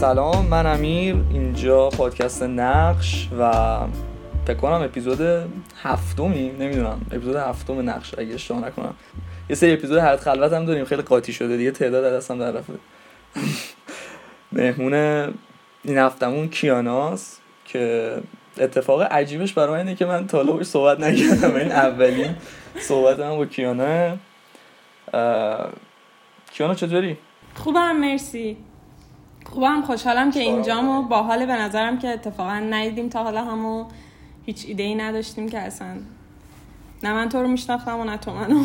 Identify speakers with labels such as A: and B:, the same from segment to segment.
A: سلام من امیر اینجا پادکست نقش و فکر کنم اپیزود هفتمی نمی‌دونم اپیزود هفتم نقش اگه اشتباه نکنم. یه سری اپیزود حد خلوت هم داریم خیلی قاطی شده دیگه تعداد دستم در رفته. مهمون این هفتمون کیاناس که اتفاق عجیبش برای اینه که من تا باش صحبت نکردم. این اولین صحبت من با کیانا کیانا چطوری؟
B: خوبم مرسی. خوبم خوشحالم که اینجام و با حال به نظرم که اتفاقا ندیدیم تا حالا همو هیچ ایده ای نداشتیم که اصلا نه من تو رو میشناختم و نه تو منو.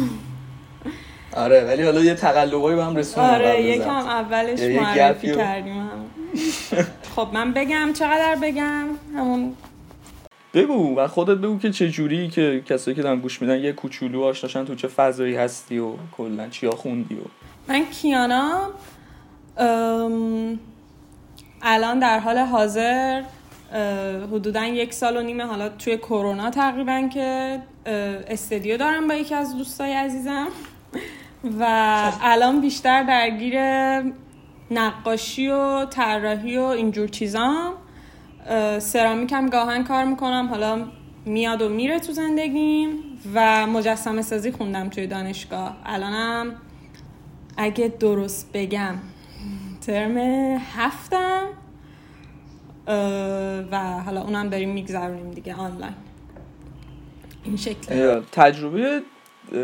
A: آره ولی حالا یه تقلبایی با هم رسوندیم
B: آره یکم اولش معرفی کردیم هم. خب من بگم چقدر بگم؟ همون
A: بگو و خودت بگو که چه جوری که کسایی که دارن گوش میدن یه کوچولو آشناشن تو چه فضایی هستی و کلا چیا خوندی و.
B: من کیانا الان در حال حاضر حدودا یک سال و نیمه حالا توی کرونا تقریبا که استدیو دارم با یکی از دوستای عزیزم. و الان بیشتر درگیر نقاشی و طراحی و اینجور چیزام. سرامیک هم گاهن کار می‌کنم حالا میاد و میره تو زندگیم و مجسمه سازی خوندم توی دانشگاه. الانم اگه درست بگم ترم هفتم و حالا اونم داریم میگذرونیم دیگه آنلاین. این شکل.
A: تجربه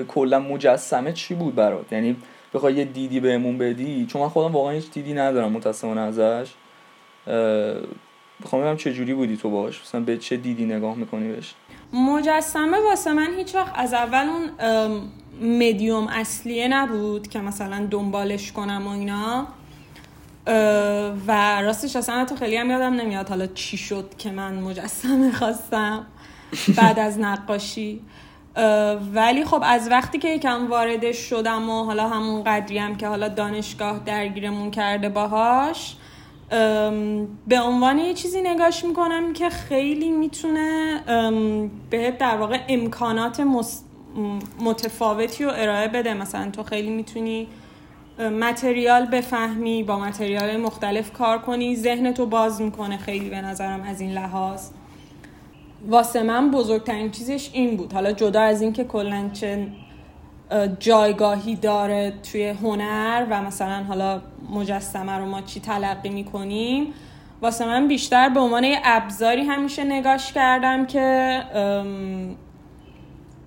A: کلا مجسمه چی بود برات؟ یعنی بخوای یه دیدی بهمون بدی؟ چون من خودم واقعا هیچ دیدی ندارم متاسفانه ازش. بخوام ببینم چه جوری بودی تو باش مثلا به چه دیدی نگاه می‌کنی بهش؟
B: مجسمه واسه من هیچ وقت از اول اون مدیوم اصلیه نبود که مثلا دنبالش کنم و اینا. و راستش اصلا تو خیلی هم یادم نمیاد حالا چی شد که من مجسمه خواستم بعد از نقاشی. ولی خب از وقتی که یکم وارد شدم و حالا همون قدری هم که حالا دانشگاه درگیرمون کرده باهاش به عنوان یه چیزی نگاش می‌کنم که خیلی می‌تونه به در واقع امکانات متفاوتی رو ارائه بده. مثلا تو خیلی می‌تونی متریال بفهمی با متریال مختلف کار کنی. ذهن تو باز می‌کنه خیلی به نظرم از این لحاظ. واسه من بزرگترین چیزش این بود. حالا جدا از اینکه کلا چه جایگاهی داره توی هنر و مثلا حالا مجسمه رو ما چی تلقی می‌کنیم واسه من بیشتر به عنوان یه ابزاری همیشه نگاش کردم که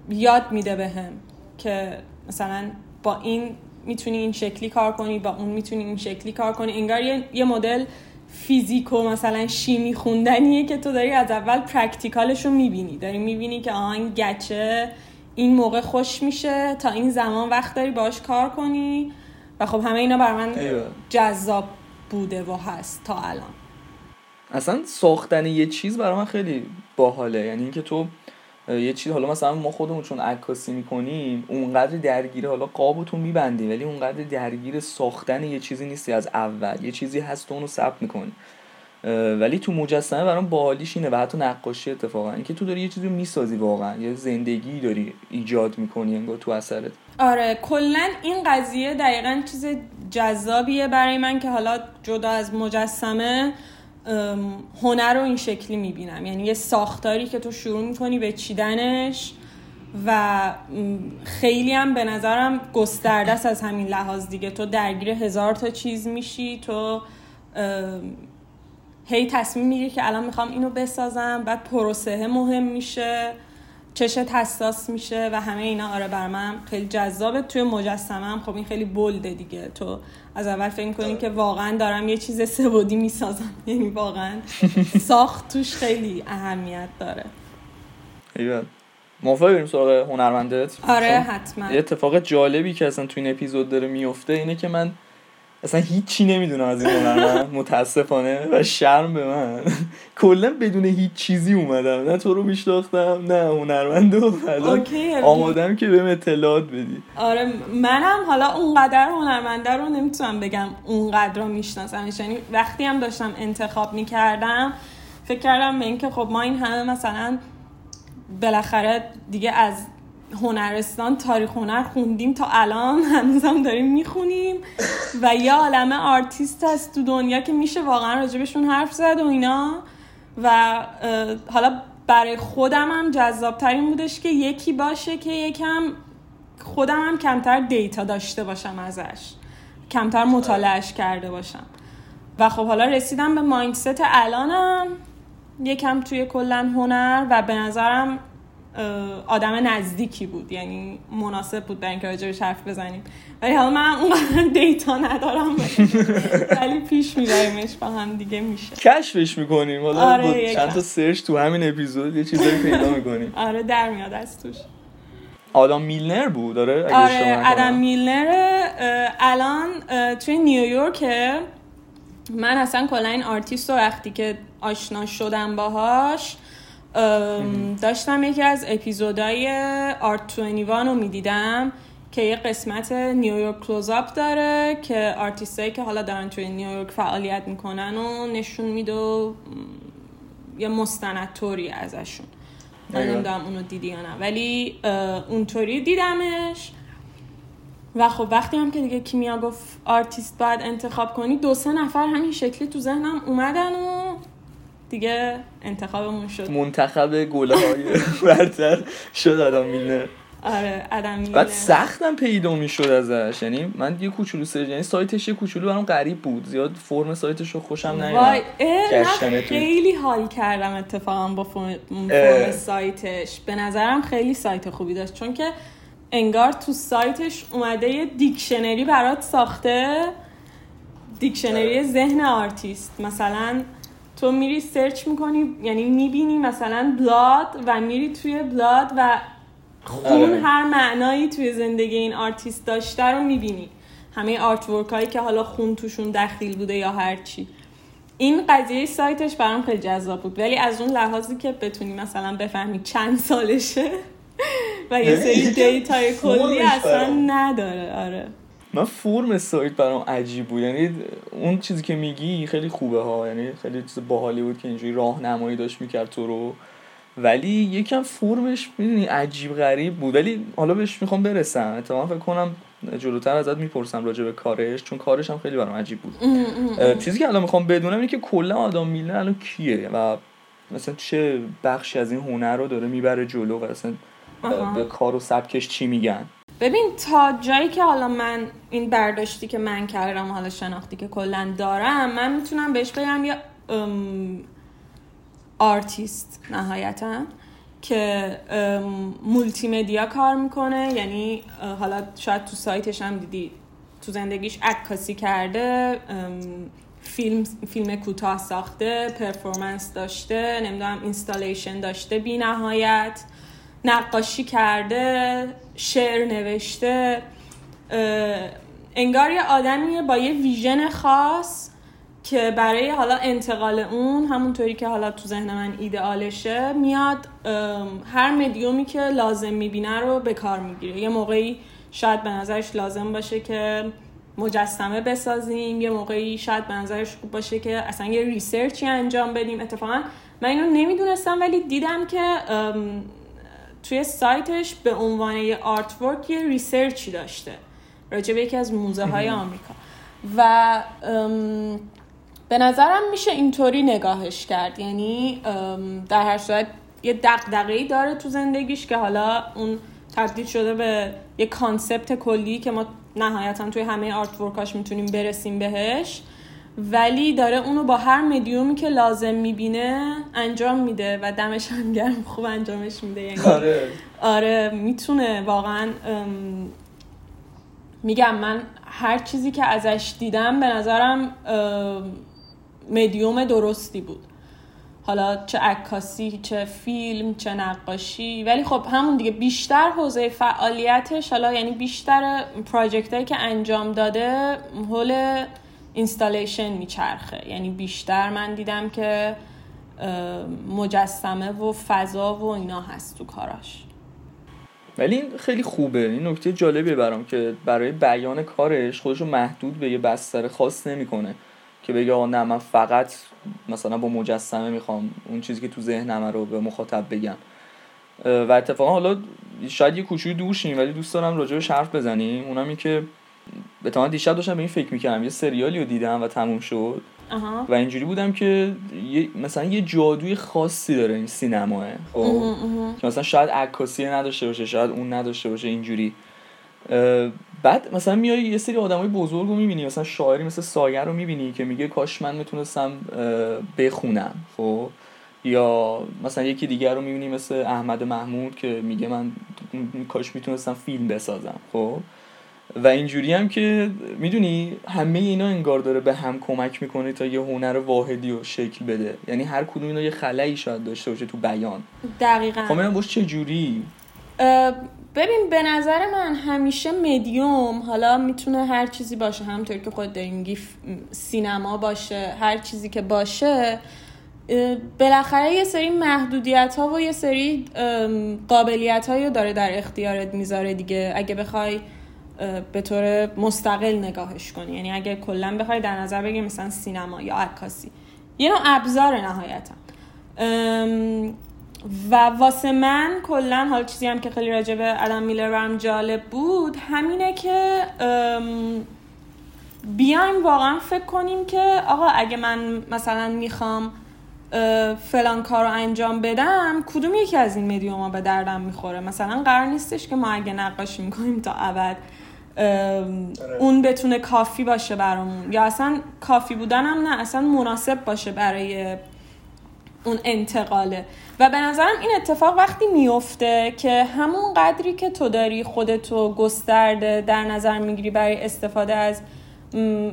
B: یاد میده بهم که مثلا با این می‌تونی این شکلی کار کنی با اون می‌تونی این شکلی کار کنی. انگار یه, یه مدل فیزیک و مثلا شیمی خوندنیه که تو داری از اول پرکتیکالش رو می‌بینی. داری می‌بینی که آها این گچه این موقع خوش میشه تا این زمان وقت داری باش کار کنی. و خب همه اینا بر من جذاب بوده و هست تا الان.
A: اصلا ساختن یه چیز برای من خیلی باحاله. یعنی اینکه تو یه چیز حالا مثلا ما خودمون چون عکاسی می‌کنیم اونقدر درگیر حالا قابو میبندی ولی اونقدر درگیر ساختن یه چیزی نیستی از اول. یه چیزی هست تو اونو ثبت می‌کنی. ولی تو مجسمه برام باحالیش اینه و حتی نقاشی اتفاقا. اینکه تو داری یه چیزی می‌سازی واقعا یه زندگی داری ایجاد می‌کنی انگار تو اثرت.
B: آره کلا این قضیه دقیقا چیز جذابیه برای من که حالا جدا از مجسمه هنر رو این شکلی می‌بینم. یعنی یه ساختاری که تو شروع می‌کنی به چیدنش و خیلی هم به نظرم گسترده است از همین لحاظ دیگه. تو درگیر هزار تا چیز میشی تو هی تصمیم می‌گیری که الان می‌خوام اینو بسازم بعد پروسه مهم میشه چشت حساس میشه و همه اینا. آره بر من خیلی جذابه. توی مجسمه هم خب این خیلی بلده دیگه. تو از اول فکر کنی که واقعا دارم یه چیز سبودی می‌سازم. یعنی واقعا ساخت توش خیلی اهمیت داره.
A: ایوان موافقی بریم سراغ هنرمندت.
B: آره خب، حتما.
A: یه اتفاق جالبی که اصلا تو این اپیزود داره میفته اینه که من اصلا هیچی نمی‌دونم از این هنرمند متاسفانه و شرم به من. کلا بدون هیچ چیزی اومدم. نه تو رو میشناختم نه هنرمند و آمادم که بهم اطلاعات بدی.
B: آره منم حالا اونقدر هنرمنده رو نمی‌تونم بگم اونقدر رو میشناسمش. یعنی وقتی هم داشتم انتخاب می‌کردم فکر کردم به اینکه خب ما این همه مثلا بالاخره دیگه از هنرستان تاریخ هنر خوندیم تا الان. هنوزم داریم می‌خونیم. و یه عالمه آرتیست هست تو دنیا که میشه واقعا راجبشون حرف زد و اینا. و حالا برای خودم هم جذاب ترین بودش که یکی باشه که یکم خودم هم کمتر data داشته باشم ازش. کمتر مطالعهش کرده باشم. و خب حالا رسیدم به mindset الانم. یکم توی کلا هنر و به نظرم آدم نزدیکی بود. یعنی مناسب بود برای اینکه راجبش حرف بزنیم. ولی حالا من اون data ندارم. ولی پیش میبریمش با هم دیگه میشه.
A: کشفش می‌کنیم. حالا آره چند تا search تو همین اپیزود یه چیزایی پیدا می‌کنیم.
B: آره در میاد از توش.
A: آدم میلنر بود
B: آره؟ آره آدم میلنر. الان توی نیویورک من اصلا کلا این آرتیست رو وقتی که آشنا شدم باهاش داشتم یکی از اپیزودهای Art 21 رو می‌دیدم که یه قسمت New York Close Up داره که آرتیستایی که حالا دارن توی نیویورک فعالیت می‌کنن و نشون میده و یه مستند طوری ازشون. من نمی‌دونم اونو دیدی یا نه ولی اونطوری دیدمش. و خب وقتی هم که دیگه کیمیا گفت آرتیست باید انتخاب کنی دو سه نفر همین شکلی تو ذهنم اومدن و دیگه انتخابمون شد.
A: منتخب گل های برتر شد آدم میلنر
B: آره آدم میلنر
A: بعد سختم پیدا می‌شد ازش. یعنی من یه کوچولو search یعنی سایتش یه کوچولو برام غریب بود. زیاد فرم سایتش رو خوشم نیومد.
B: خیلی حال کردم اتفاقا با فرم سایتش. به نظرم خیلی سایت خوبی داشت. چون که انگار تو سایتش اومده یه dictionary برات ساخته. dictionary آره. ذهن آرتیست. مثلا تو میری search می‌کنی یعنی می‌بینی مثلا blood و میری توی blood و خون آره. هر معنایی توی زندگی این آرتیست داشته رو می‌بینی. همه artwork هایی که حالا خون توشون دخیل بوده یا هرچی این قضیه سایتش برام خیلی جذاب بود. ولی از اون لحاظی که بتونی مثلا بفهمی چند سالشه و یه سری data ی کلی اصلا نداره. آره.
A: من فرم سایت برام عجیب بود. یعنی اون چیزی که میگی خیلی خوبه ها. یعنی خیلی چیز باحالی بود که اینجوری راهنمایی داشت می‌کرد تو رو. ولی یکم فرمش می‌دونی عجیب غریب بود. ولی حالا بهش می‌خوام برسم. اتفاقا فکر کنم جلوتر ازت می‌پرسم راجع به کارش چون کارش هم خیلی برام عجیب بود. چیزی که الان می‌خوام بدونم اینه که کلا آدم میلر الان کیه و مثلا چه بخشی از این هنر رو داره می‌بره جلو و مثلا به کار و سبکش چی میگن.
B: ببین تا جایی که حالا من این برداشتی که من کردم حالا شناختی که کلا دارم من می‌تونم بهش بگم یه آرتیست نهایتا که مولتی مدیا کار می‌کنه. یعنی حالا شاید تو سایتش هم دیدی تو زندگیش عکاسی کرده فیلم فیلم کوتاه ساخته performance داشته نمی‌دونم installation داشته بی نهایت نقاشی کرده شعر نوشته انگار یه آدمیه با یه ویژن خاص که برای حالا انتقال اون همونطوری که حالا تو ذهن من ایدئالشه میاد هر مدیومی که لازم می‌بینه رو به کار می‌گیره. یه موقعی شاید به نظرش لازم باشه که مجسمه بسازیم یه موقعی شاید به نظرش خوب باشه که اصلا یه ریسرچی انجام بدیم. اتفاقا من اینو نمی‌دونستم ولی دیدم که توی سایتش به عنوان یه artwork یه research ی داشته راجع به یکی از موزه های آمریکا. و به نظرم میشه اینطوری نگاهش کرد. یعنی در هر صورت یه دغدغه‌ای داره تو زندگیش که حالا اون تبدیل شده به یه concept کلی که ما نهایتا توی همه artwork اش می‌تونیم برسیم بهش. ولی داره اونو با هر مدیومی که لازم می‌بینه انجام میده و دمش هم گرم خوب انجامش میده. یعنی
A: آره.
B: آره می‌تونه واقعا میگم من هر چیزی که ازش دیدم به نظرم مدیوم درستی بود. حالا چه عکاسی چه فیلم چه نقاشی. ولی خب همون دیگه بیشتر حوزه فعالیتش حالا یعنی بیشتر پراجکت که انجام داده حول اینستالیشن میچرخه. یعنی بیشتر من دیدم که مجسمه و فضا و اینا هست تو کاراش.
A: ولی این خیلی خوبه. این نکته جالبیه برام که برای بیان کارش خودش رو محدود به یه بستر خاص نمی‌کنه که بگه آقا نه من فقط مثلا با مجسمه می‌خوام اون چیزی که تو ذهنمه رو به مخاطب بگم. و اتفاقا حالا شاید یه کوچولو دور شیم ولی دوست دارم راجع به حرف بزنیم. اونم این که به دیشب داشتم به این فکر می‌کردم یه سریالی رو دیدم و تموم شد. و اینجوری بودم که یه مثلا یه جادوی خاصی داره این سینماه خب. که مثلا شاید عکاسی نداشته باشه شاید اون نداشته باشه اینجوری. بعد مثلا میای یه سری آدمای بزرگ رو می‌بینی مثلا شاعری مثل ساگر رو می‌بینی که میگه کاش من می‌تونستم بخونم. خب. یا مثلا یکی دیگر رو می‌بینی مثل احمد محمود که میگه من کاش می‌تونستم فیلم بسازم. خب. و اینجوری هم که می‌دونی همه اینا انگار داره به هم کمک می‌کنه تا یه هنر واحدی رو شکل بده. یعنی هر کدوم اینا یه خلایی شاید داشته باشه تو بیان.
B: دقیقا.
A: خب من چه جوری؟
B: ببین به نظر من همیشه مدیوم حالا می‌تونه هر چیزی باشه. همطور که خود داریم گیف سینما باشه هر چیزی که باشه بالاخره یه سری محدودیت ها و یه سری قابلیت هایی داره در اختیارت می‌ذاره دیگه. اگه بخوای به طور مستقل نگاهش کنی. یعنی اگه کلا بخوای در نظر بگی مثلا سینما یا عکاسی. یه نوع ابزار نهایتا. و واسه من کلا حال چیزی هم که خیلی راجع به ادم میلر برم جالب بود همینه که بیایم واقعا فکر کنیم که آقا اگه من مثلا می‌خوام فلان کار رو انجام بدم کدوم یکی از این مدیوم ها به دردم می‌خوره؟ مثلا قرار نیستش که ما اگه نقاشی می‌کنیم تا ابد اون بتونه کافی باشه برامون. یا اصلا کافی بودن هم نه اصلا مناسب باشه برای اون انتقاله. و به نظرم این اتفاق وقتی میفته که همون قدری که تو داری خودتو گسترده در نظر می‌گیری برای استفاده از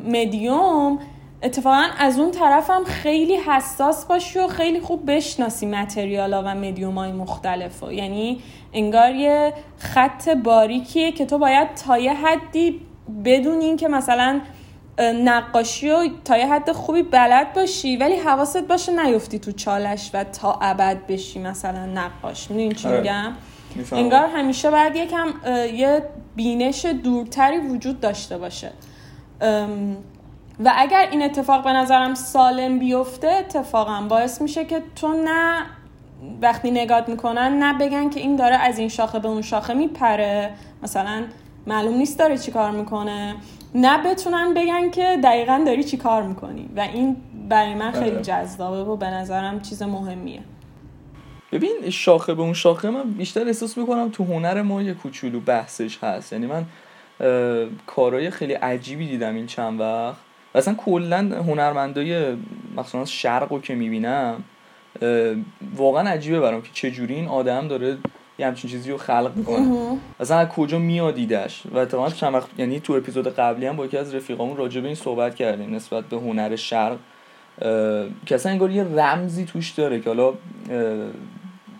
B: مدیوم اتفاقا از اون طرف هم خیلی حساس باشی و خیلی خوب بشناسی متریالا و مدیوم های مختلف و. یعنی انگار یه خط باریکیه که تو باید تا یه حدی بدونین که مثلا نقاشی و تا یه حد خوبی بلد باشی ولی حواست باشه نیفتی تو چالش و تا ابد بشی مثلا نقاش می‌دونین چی آره. میگم انگار همیشه باید یکم یه بینش دورتری وجود داشته باشه و اگر این اتفاق به نظرم سالم بیفته اتفاقا باعث میشه که تو نه وقتی نگات می‌کنن نه بگن که این داره از این شاخه به اون شاخه میپره. مثلا معلوم نیست داره چی کار می‌کنه. نه بتونن بگن که دقیقا داری چی کار می‌کنی. و این برای من خیلی آره. جذابه و به نظرم چیز مهمیه.
A: ببین شاخه به اون شاخه من بیشتر احساس می‌کنم تو هنر ما یه کوچولو بحثش هست. یعنی من کارهای خیلی عجیبی دیدم این چند وقت. و اصلا کلا هنرمندای مثلا شرق رو که می‌بینم واقعا عجیبه برام که چجوری این آدم داره یه همچین چیزی رو خلق می‌کنه. اصلا از کجا میاد ایدش و اتفاقا چند وقت یعنی تو اپیزود قبلی هم با یکی از رفیقامون راجع به این صحبت کردیم نسبت به هنر شرق که اصلا انگار یه رمزی توش داره که حالا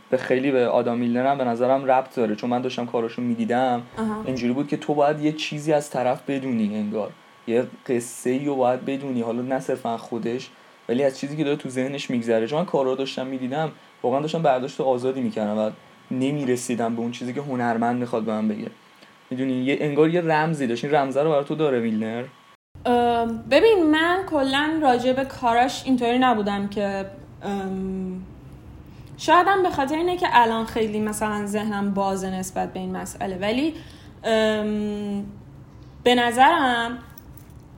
A: به خیلی به آدم میلنر هم به نظرم ربط داره چون من داشتم کاراشو می‌دیدم. اینجوری بود که تو باید یه چیزی از طرف بدونی انگار. یه قصه ای رو باید بدونی. حالا نه صرفا خودش ولی از چیزی که داره تو ذهنش میگذره. چون من کارا داشتم می‌دیدم واقعا داشتم برداشت آزادی می‌کردم و نمی‌رسیدم به اون چیزی که هنرمند می‌خواد به من بگه. می‌دونی؟ یه انگار یه رمزی داشت. این رمزه رو برای تو داره ویلنر؟
B: ببین من کلا راجع به کاراش اینطوری نبودم که شاید هم به خاطر اینه که الان خیلی مثلا ذهنم بازه نسبت به این مسئله. ولی به نظرم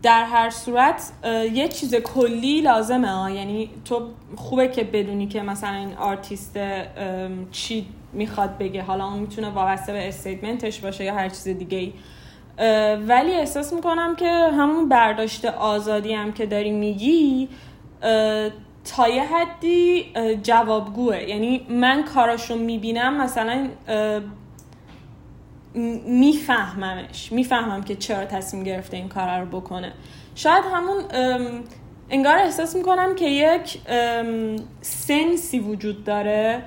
B: در هر صورت یه چیز کلی لازمه ها. یعنی تو خوبه که بدونی که مثلا این آرتیست چی می‌خواد بگه. حالا اون می‌تونه وابسته به statement ش باشه یا هر چیز دیگه ای ولی احساس می‌کنم که همون برداشت آزادی هم که داری میگی تا یه حدی جوابگوه. یعنی من کاراشو می‌بینم مثلا میفهممش. می‌فهمم که چرا تصمیم گرفته این کار رو بکنه. شاید همون انگار احساس می‌کنم که یک sense ی وجود داره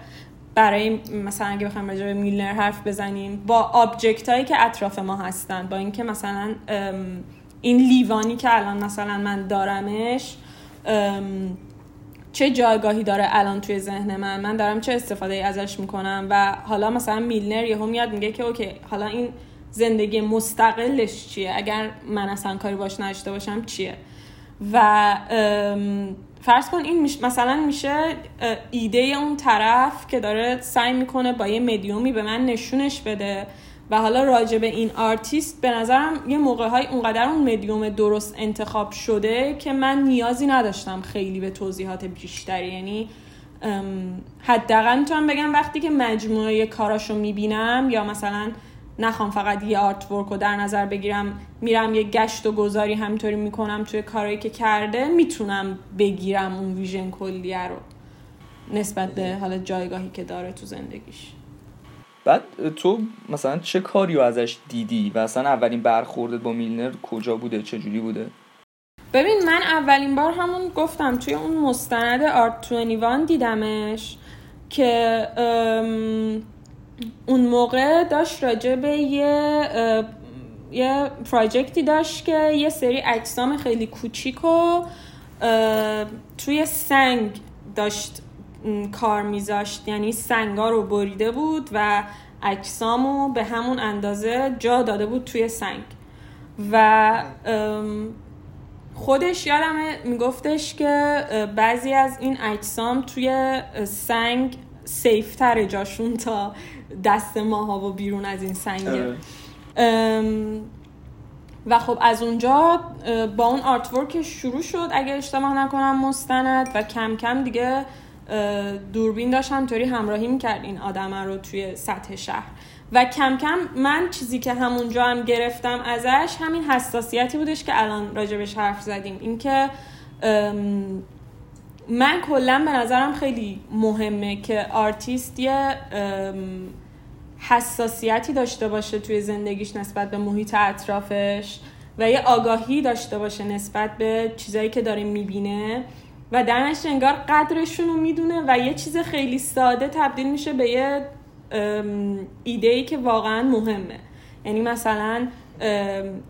B: برای مثلا اگه بخوایم راجع به میلنر حرف بزنیم با object هایی که اطراف ما هستن با اینکه مثلا این لیوانی که الان مثلا من دارمش چه جایگاهی داره الان توی ذهن من؟ من دارم چه استفاده ای ازش می‌کنم؟ و حالا مثلا میلنر یهو میاد میگه که اوکی حالا این زندگی مستقلش چیه؟ اگر من اصلا کاری باش نداشته باشم چیه؟ و فرض کن این مثلا میشه ایده اون طرف که داره سعی می‌کنه با یه مدیومی به من نشونش بده و حالا راجع به این آرتیست به نظرم یه موقع های اونقدر اون مدیوم درست انتخاب شده که من نیازی نداشتم خیلی به توضیحات بیشتری. یعنی حداقل می‌تونم بگم وقتی که مجموعه کاراشو می‌بینم یا مثلا نخوام فقط یه artwork رو در نظر بگیرم میرم یه گشت و گذاری همینطوری می‌کنم توی کارهایی که کرده می‌تونم بگیرم اون vision کلیه رو نسبت به حالا جایگاهی که داره تو زندگیش.
A: بعد تو مثلا چه کاری رو ازش دیدی و اصلا اولین برخوردت با میلنر کجا بوده؟ چه جوری بوده؟
B: ببین من اولین بار همون گفتم توی اون مستند آرت 21 دیدمش که اون موقع داشت راجع به یه یه پراجکتی داشت که یه سری اجسام خیلی کوچیک و توی سنگ داشت کار میذاشت. یعنی سنگا رو بریده بود و اجسامو به همون اندازه جا داده بود توی سنگ. و خودش یادمه میگفتش که بعضی از این اجسام توی سنگ سیفتر جاشون تا دست ماها و بیرون از این سنگه آره. و خب از اونجا با اون art شروع شد. اگه اشتباه نکنم مستند و کم کم دیگه دوربین داشت همینطوری همراهی می‌کرد این آدم رو توی سطح شهر. و کم کم من چیزی که همونجا هم گرفتم ازش همین حساسیتی بودش که الان راجبش حرف زدیم. اینکه من کلا به نظرم خیلی مهمه که آرتیست یه حساسیتی داشته باشه توی زندگیش نسبت به محیط اطرافش و یه آگاهی داشته باشه نسبت به چیزایی که داره می‌بینه. و درنش انگار قدرشون رو می‌دونه و یه چیز خیلی ساده تبدیل میشه به یه ایده ای که واقعا مهمه. یعنی مثلا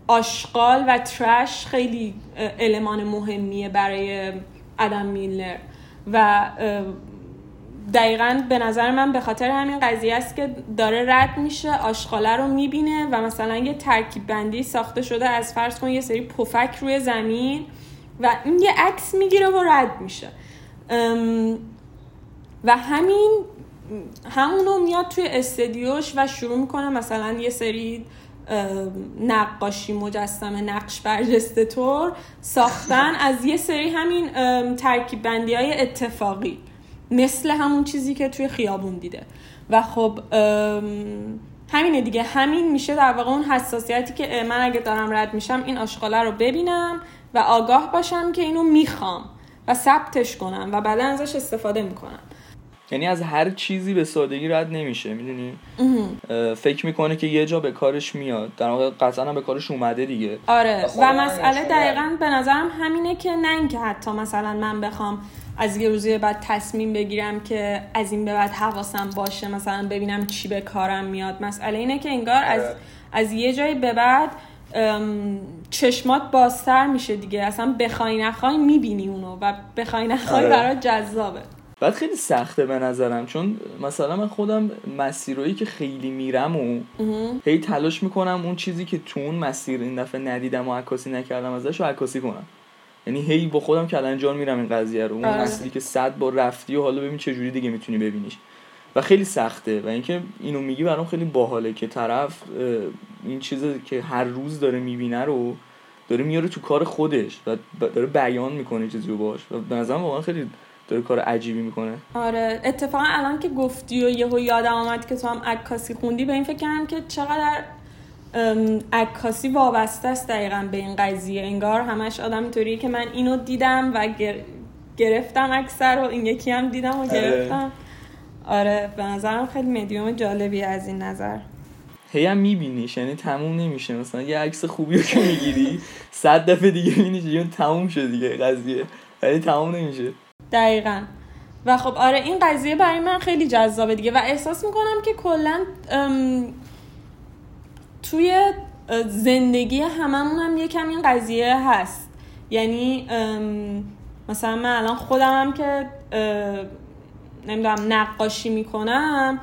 B: آشغال و ترش خیلی المان مهمیه برای ادم میلر. و دقیقا به نظر من به خاطر همین قضیه است که داره رد میشه آشغاله رو می‌بینه و مثلا یه ترکیب بندی ساخته شده از فرض کن یه سری پفک روی زمین. و این یه عکس می‌گیره و رد میشه. و همین همونو میاد توی استدیوش و شروع می‌کنه مثلا یه سری نقاشی مجسمه نقش برجسته طور ساختن از یه سری همین ترکیب بندی های اتفاقی مثل همون چیزی که توی خیابون دیده. و خب همینه دیگه. همین میشه در واقع اون حساسیتی که من اگه دارم رد میشم این آشغاله رو ببینم. و آگاه باشم که اینو می‌خوام و ثبتش کنم و بعدا ازش استفاده می‌کنم.
A: یعنی از هر چیزی به سادگی رد نمیشه می‌دونی؟ فکر می‌کنه که یه جا به کارش میاد. در واقع قطعا به کارش اومده دیگه.
B: آره. و مسئله دقیقا به نظرم همینه که نه اینکه حتی مثلا من بخوام از یه روزی بعد تصمیم بگیرم که از این به بعد حواسم باشه مثلا ببینم چی به کارم میاد. مسئله اینه که انگار از آره. از یه جایی به بعد چشمات بازتر میشه دیگه. اصلا بخوای نخوای می‌بینی اونو و بخوای نخوای آره. برات جذابه.
A: بعد خیلی سخته به نظرم چون مثلا من خودم مسیرهایی که خیلی میرم و هی تلاش می‌کنم اون چیزی که تو اون مسیر این دفعه ندیدم و عکاسی نکردم ازش رو عکاسی کنم. یعنی هی با خودم کلنجار میرم این قضیه رو. اون آره. مسیری که صد بار رفتی و حالا ببین چه جوری دیگه می‌تونی ببینیش. و خیلی سخته و اینکه اینو میگی برام خیلی باحاله که طرف این چیزی که هر روز داره می‌بینه رو داره میاره تو کار خودش و داره بیان می‌کنه چیزی رو باش و به نظرم واقعا خیلی داره کار عجیبی می‌کنه.
B: آره اتفاقا الان که گفتی و یهو یادم آمد که تو هم عکاسی خوندی به این فکر کردم که چقدر عکاسی وابسته است دقیقا به این قضیه. انگار همش آدم اینطوریه که من اینو دیدم و گرفتم اکثر و این یکی هم دیدم و آره. گرفتم. آره به نظرم خیلی مدیوم جالبی از این نظر.
A: هی هم میبینیش یعنی تموم نمیشه. مثلا یه عکس خوبی رو که می‌گیری صد دفعه دیگه میبینیش یه تموم شد دیگه قضیه. ولی تموم نمیشه.
B: دقیقا. و خب آره این قضیه برای من خیلی جذابه دیگه. و احساس می‌کنم که کلا توی زندگی هممون هم یکم این قضیه هست. یعنی مثلا من الان خودم هم که نمی‌دونم نقاشی می‌کنم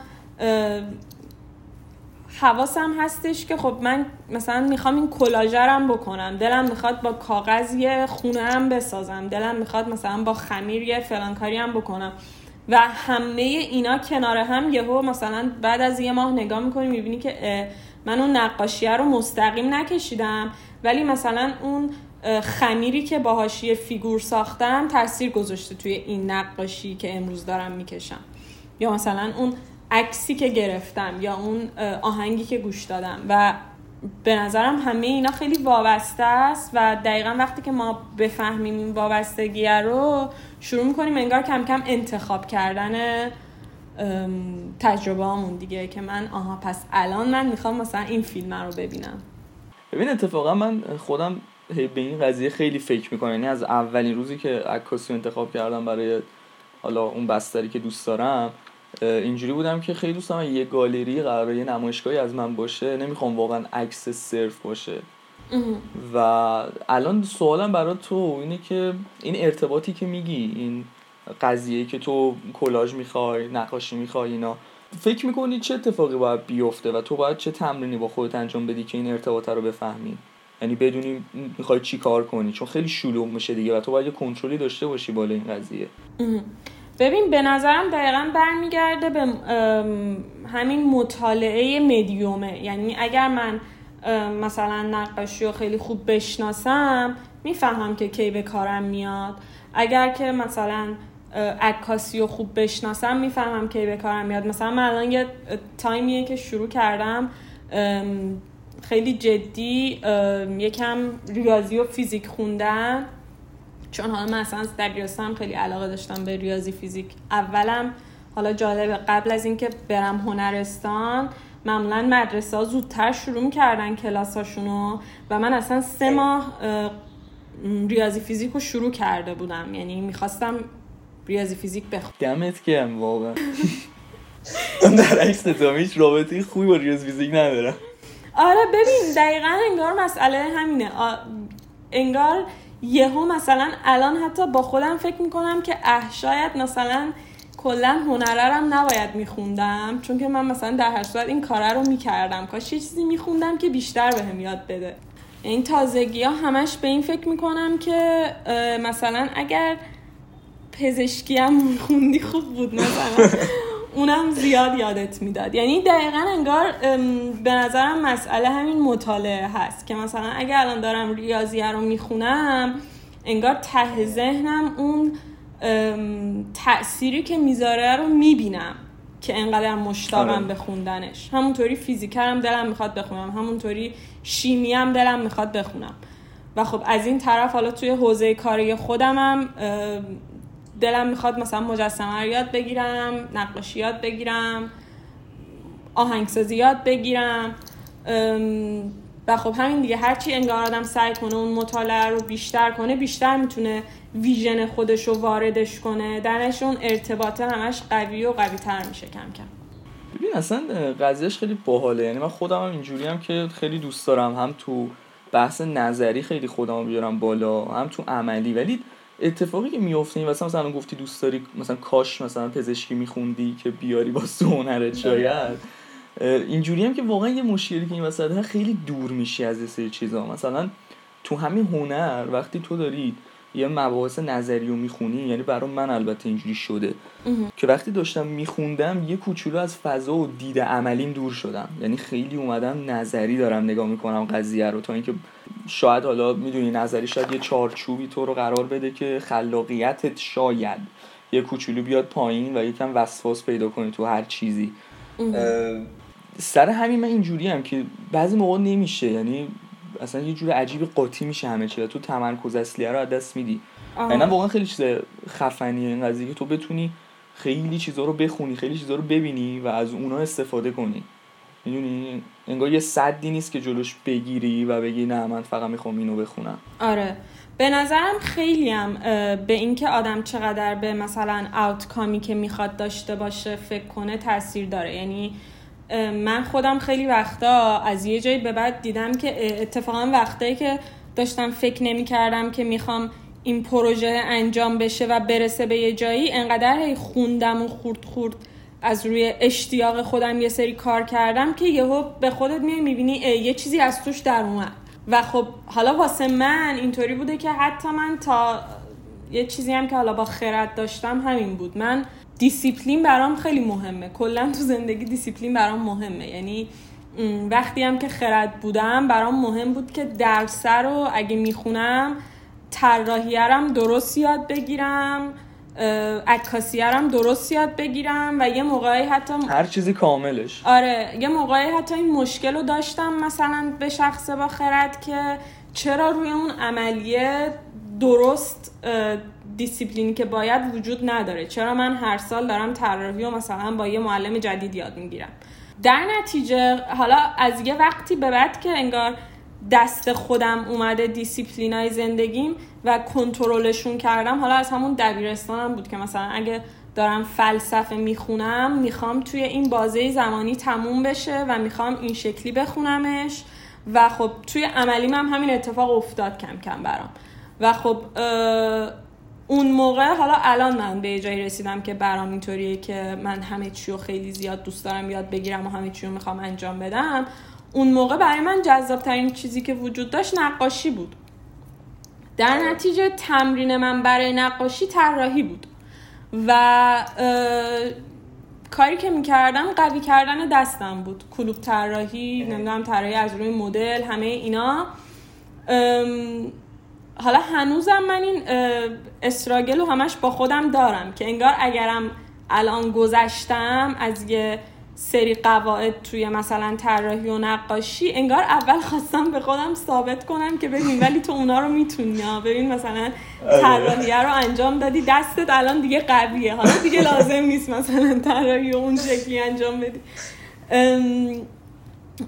B: حواسم هستش که خب من مثلا می‌خوام این کلاژرم بکنم. دلم می‌خواد با کاغذ یه خونه هم بسازم. دلم می‌خواد مثلا با خمیر یه فلان کاری هم بکنم. و همه اینا کنار هم یهو مثلا بعد از یه ماه نگاه می‌کنی می‌بینی که من اون نقاشیه رو مستقیم نکشیدم. ولی مثلا اون خمیری که باهاش یه فیگور ساختم تاثیر گذاشته توی این نقاشی که امروز دارم می‌کشم. یا مثلا اون عکسی که گرفتم یا اون آهنگی که گوش دادم. و به نظرم همه اینا خیلی وابسته است و دقیقا وقتی که ما بفهمیم این وابستگی رو شروع می‌کنیم انگار کم کم انتخاب کردن تجربه همون دیگه که من آها پس الان من می‌خوام مثلا این فیلم رو ببینم.
A: ببین اتفاقا من خودم به این قضیه خیلی فکر می‌کنم یعنی از اولین روزی که عکاسی انتخاب کردم برای حالا اون بستری که دوست دارم اینجوری بودم که خیلی دوست دارم یه گالری قراره یه نمایشگاهی از من باشه نمی‌خوام واقعا عکس صرف باشه. و الان سوالم برای تو اینه که این ارتباطی که میگی این قضیه که تو کلاژ می‌خوای نقاشی می‌خوای اینا فکر می‌کنی چه اتفاقی باید بیفته و تو باید چه تمرینی با خودت انجام بدی که این ارتباط رو بفهمی؟ یعنی بدونی می‌خوای چی کار کنی چون خیلی شلوغ میشه دیگه و تو باید کنترلی داشته باشی بالا این قضیه.
B: ببین به نظرم دقیقا برمیگرده به همین مطالعه مدیومه. یعنی اگر من مثلا نقاشی رو خیلی خوب بشناسم می‌فهمم که کی به کارم میاد. اگر که مثلا عکاسی رو خوب بشناسم می‌فهمم کی به کارم میاد. مثلا من الان یه تایمیه که شروع کردم خیلی جدی یکم ریاضی و فیزیک خوندن چون حالا من اصلا در خیلی علاقه داشتم به ریاضی فیزیک. اولم حالا جالبه قبل از اینکه برم هنرستان معمولا مدرسه ها زودتر شروع می‌کردن کلاساشونو و من اصلا سه ماه ریاضی فیزیک رو شروع کرده بودم. یعنی می‌خواستم ریاضی فیزیک بخونم.
A: دمت گرم واقعا. در عکس تو هیچ رابطه خوبی با ریاضی فیزیک ندارم.
B: آره ببین دقیقا انگار مسئله همینه. انگار یهو مثلا الان حتی با خودم فکر می‌کنم که اه شاید مثلا کلا هنرم نباید میخوندم چون که من مثلا در هر صورت این کاره رو می‌کردم. کاش یه چیزی میخوندم که بیشتر بهم یاد بده. این تازگی ها همش به این فکر می‌کنم که مثلا اگر پزشکی هم خوندی خوب بود مثلا. اونم زیاد یادت می‌داد. یعنی دقیقا انگار به نظرم مسئله همین مطالعه هست که مثلا اگر الان دارم ریاضیه رو می‌خونم انگار ته ذهنم اون تأثیری که می‌ذاره رو می‌بینم که انقدر مشتاقم آره. به خوندنش. همونطوری فیزیکرم دلم می‌خواد بخونم همونطوری شیمی هم دلم می‌خواد بخونم. و خب از این طرف حالا توی حوزه کاری خودمم دلم می‌خواد مثلا مجسمه یاد بگیرم نقاشی یاد بگیرم آهنگسازی یاد بگیرم. و خب همین دیگه هرچی انگار آدم سعی کنه اون مطالعه رو بیشتر کنه بیشتر می‌تونه ویژن خودش رو واردش کنه. درش اون ارتباطه همش قوی و قوی تر میشه کم کم.
A: ببین اصلا قضیهش خیلی باحاله. یعنی من خودم هم اینجوری هم که خیلی دوست دارم هم تو بحث نظری خیلی خودم بیارم بالا هم تو عملی. ولی اتفاقی که میفته این مثلا مثلا گفتی دوست داری مثلا کاش مثلا پزشکی میخوندی که بیاری با هنرت شاید. اینجوری هم که واقعا یه مشکلی که این وسط خیلی دور میشی از یه سری چیزا. مثلا تو همین هنر وقتی تو داری یه مباحث نظری رو می‌خونی یعنی برای من البته اینجوری شده که وقتی داشتم میخوندم یه کوچولو از فضا و دید عملیم دور شدم. یعنی خیلی اومدم نظری دارم نگاه می‌کنم قضیه رو تا اینکه شاید حالا می‌دونی نظری شاید یه چارچوبی تو رو قرار بده که خلاقیتت شاید یه کوچولو بیاد پایین و یکم وسواس پیدا کنی تو هر چیزی. سر همین من اینجوری هم که بعضی موقع نمیشه یعنی اصلا یه جور عجیب قاطی میشه همه چی تو تمرکز اصلیه رو از دست میدی. یعنی واقعا خیلی چیز خفنیه این قضیه که تو بتونی خیلی چیزا رو بخونی خیلی چیزا رو ببینی و از اونا استفاده کنی. می‌دونی؟ انگار یه صدی نیست که جلوش بگیری و بگی نه من فقط می‌خوام اینو بخونم.
B: آره. به نظرم خیلی هم به اینکه آدم چقدر به مثلا آوتکامی که می‌خواد داشته باشه فکر کنه تاثیر داره. یعنی من خودم خیلی وقتا از یه جایی به بعد دیدم که اتفاقا وقتایی که داشتم فکر نمی کردم که می‌خوام این پروژه انجام بشه و برسه به یه جایی انقدر هی خوندم و خورد خورد از روی اشتیاق خودم یه سری کار کردم که یهو به خودت میای می‌بینی یه چیزی از توش در اومد. و خب حالا واسه من اینطوری بوده که حتی من تا یه چیزی هم که حالا با خرد داشتم همین بود. من دیسیپلین برام خیلی مهمه. کلا تو زندگی دیسیپلین برام مهمه. یعنی وقتی هم که خرد بودم برام مهم بود که درس رو اگه می‌خونم طراحیرم درست یاد بگیرم. عکاسیرم درست یاد بگیرم و یه موقعی حتی
A: هر چیزی کاملش.
B: آره یه موقعی حتی این مشکل رو داشتم مثلا به شخص با خرد که چرا روی اون عملیه درست دیسیپلینی که باید وجود نداره؟ چرا من هر سال دارم طراحی و مثلا با یه معلم جدید یاد می‌گیرم؟ در نتیجه حالا از یه وقتی به بعد که انگار دست خودم اومده دیسیپلینای زندگیم و کنترلشون کردم. حالا از همون دبیرستانم بود که مثلا اگه دارم فلسفه می‌خونم می‌خوام توی این بازه زمانی تموم بشه و می‌خوام این شکلی بخونمش. و خب توی عملی هم همین اتفاق افتاد کم کم برام. و خب اون موقع حالا الان من به جایی رسیدم که برام اینطوریه که من همه چی رو خیلی زیاد دوست دارم یاد بگیرم و همه چی رو می‌خوام انجام بدم. اون موقع برای من جذاب ترین چیزی که وجود داشت نقاشی بود. در نتیجه تمرین من برای نقاشی طراحی بود. و کاری که می‌کردم قوی کردن دستم بود. کلوب طراحی نمی‌دونم طراحی از روی مدل همه اینا. حالا هنوزم من این استراگل رو همش با خودم دارم که انگار اگرم الان گذشتم از یه سری قواعد توی مثلا طراحی و نقاشی انگار اول خواستم به خودم ثابت کنم که ببین ولی تو اونا رو می‌تونی ها. ببین مثلا آره. طراحی رو انجام دادی دستت الان دیگه قویه. حالا دیگه لازم نیست مثلا طراحی و اون شکلی انجام بدی.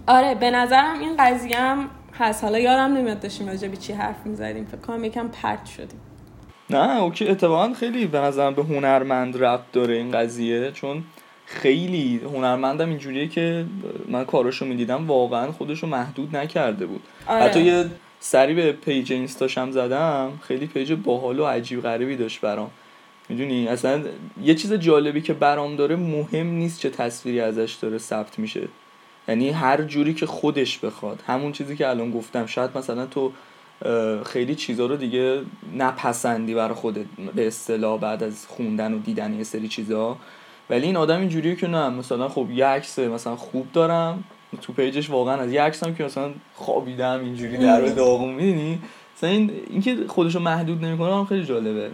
B: آره به نظرم این قضیه هم هست. حالا یادم نمیاد داشتیم راجع به چی حرف می‌زدیم. فکر کنم یکم پرت شدیم.
A: نه اوکی. اتفاقا خیلی به نظرم به هنرمند ربط داره این قضیه چون خیلی هنرمندم اینجوریه که من کاراشو می‌دیدم واقعا خودشو محدود نکرده بود. آره. حتی یه سری به page اینستاشم زدم خیلی پیج باحال و عجیب غریبی داشت برام. می‌دونی؟ اصلا یه چیز جالبی که برام داره مهم نیست چه تصویری ازش داره ثبت میشه. یعنی هر جوری که خودش بخواد. همون چیزی که الان گفتم شاید مثلا تو خیلی چیزا رو دیگه نپسندی برای خودت به اصطلاح بعد از خوندن و دیدن یه سری چیزا. ولی این آدم اینجوریه که نه مثلا خب یه عکس مثلا خوب دارم تو page ش واقعا از یه عکسم که مثلا خوابیدم اینجوری درب داغون می‌دونی؟ مثلا این اینکه خودشو محدود نمی‌کنه هم خیلی جالبه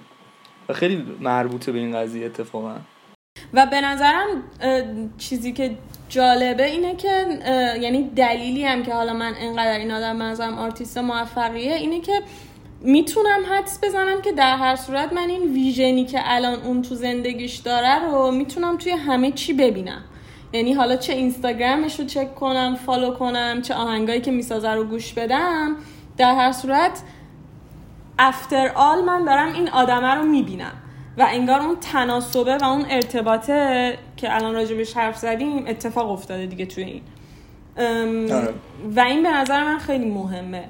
A: و خیلی مربوطه به این قضیه اتفاقا.
B: و به نظرم چیزی که جالبه اینه که یعنی دلیلی هم که حالا من انقدر این آدم به نظرم آرتیست موفقیه اینه که می‌تونم حدس بزنم که در هر صورت من این ویژنی که الان اون تو زندگیش داره رو می‌تونم توی همه چی ببینم. یعنی حالا چه اینستاگرامش رو چک کنم فالو کنم چه آهنگایی که می‌سازه رو گوش بدم در هر صورت افتر آل من دارم این آدمه رو می‌بینم. و انگار اون تناسبه و اون ارتباطه که الان راجبش حرف زدیم اتفاق افتاده دیگه توی این. آره. و این به نظر من خیلی مهمه.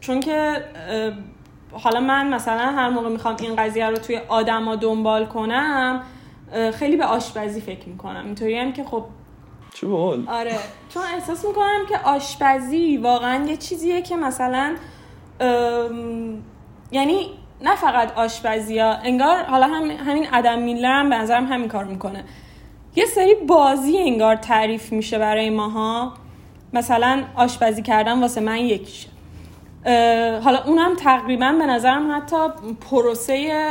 B: چون که حالا من مثلا هر موقع می‌خوام این قضیه رو توی آدما دنبال کنم خیلی به آشپزی فکر می‌کنم. اینطوری هم که خب
A: چه
B: آره. چون احساس می‌کنم که آشپزی واقعا یه چیزیه که مثلا یعنی نه فقط آشپزی ها انگار حالا هم همین ادم میلر هم به نظرم همین کار می‌کنه. یه سری بازی انگار تعریف میشه برای ماها. مثلا آشپزی کردن واسه من یکیشه. حالا اونم تقریبا به نظرم حتی پروسه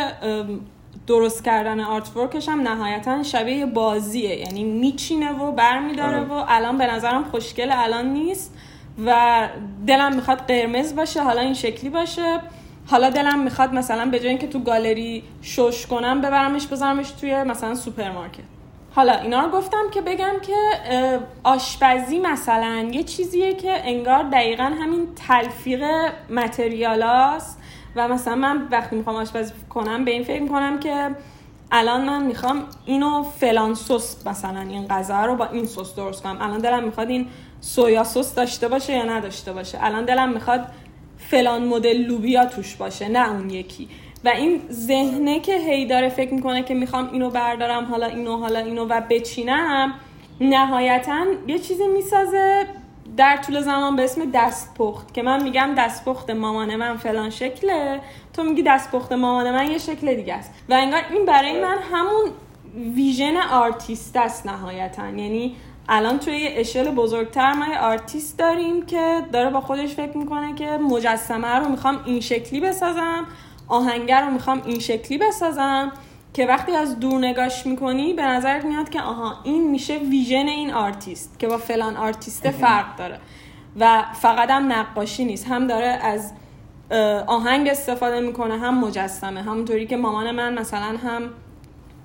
B: درست کردن artwork ش هم نهایتا شبیه بازیه. یعنی میچینه و برمیداره آره. و الان به نظرم خوشگل الان نیست و دلم می‌خواد قرمز باشه حالا این شکلی باشه. حالا دلم می‌خواد مثلا به جای اینکه تو گالری شش کنم ببرمش بذارمش توی مثلا سوپرمارکت. حالا اینا رو گفتم که بگم که آشپزی مثلا یه چیزیه که انگار دقیقا همین تلفیق متریالاست و مثلا من وقتی می‌خوام آشپزی کنم به این فکر می‌کنم که الان من می‌خوام اینو فلان سس مثلا این غذا رو با این سس درست کنم. الان دلم می‌خواد این سویا سس داشته باشه یا نداشته باشه. الان دلم می‌خواد فلان مدل لوبیا توش باشه نه اون یکی. و این ذهنه که هی داره فکر می‌کنه که می‌خوام اینو بردارم حالا اینو حالا اینو و بچینم نهایتا یه چیزی می‌سازه در طول زمان به اسم دستپخت که من میگم دستپخت مامان من فلان شکله. تو میگی دستپخت مامان من یه شکل دیگه است. و انگار این برای من همون vision آرتیست است نهایتا. یعنی الان توی یه اشل بزرگتر ما یه آرتیست داریم که داره با خودش فکر می‌کنه که مجسمه رو می‌خوام این شکلی بسازم. آهنگ رو می‌خوام این شکلی بسازم که وقتی از دور نگاش می‌کنی به نظرت میاد که آها این میشه vision این آرتیست که با فلان آرتیست فرق داره. و فقط هم نقاشی نیست هم داره از آهنگ استفاده می‌کنه هم مجسمه. همونطوری که مامان من مثلا هم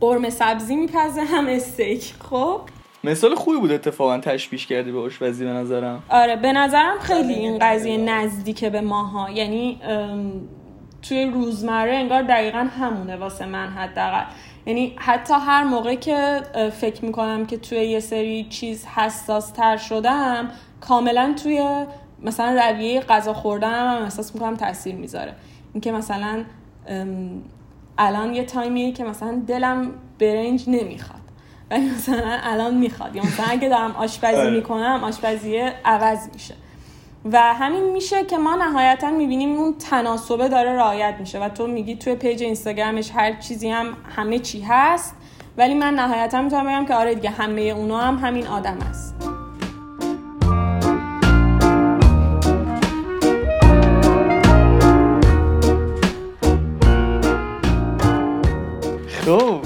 B: قرمه سبزی میپزه هم استیک. خب؟
A: مثال خوبی بود اتفاقا تشبیش کردی به آشپزی به نظرم.
B: آره به نظرم خیلی این قضیه نزدیکه به ماها. یعنی توی روزمره انگار دقیقا همونه واسه من حداقل. یعنی حتی هر موقع که فکر می‌کنم که توی یه سری چیز حساس تر شدم کاملا توی مثلا رویه غذا خوردن هم احساس می‌کنم تاثیر می‌ذاره. اینکه مثلا الان یه تایمیه که مثلا دلم برنج نمی‌خواد. ولی مثلا الان می‌خواد. یا مثلا اگه دارم آشپزی آره. می‌کنم آشپزی عوض میشه. و همین میشه که ما نهایتا می‌بینیم اون تناسبه داره رعایت میشه و تو میگی توی پیج اینستاگرامش هر چیزی هم همه چی هست ولی من نهایتا می‌تونم بگم که آره دیگه همه اونا هم همین آدم است
A: خب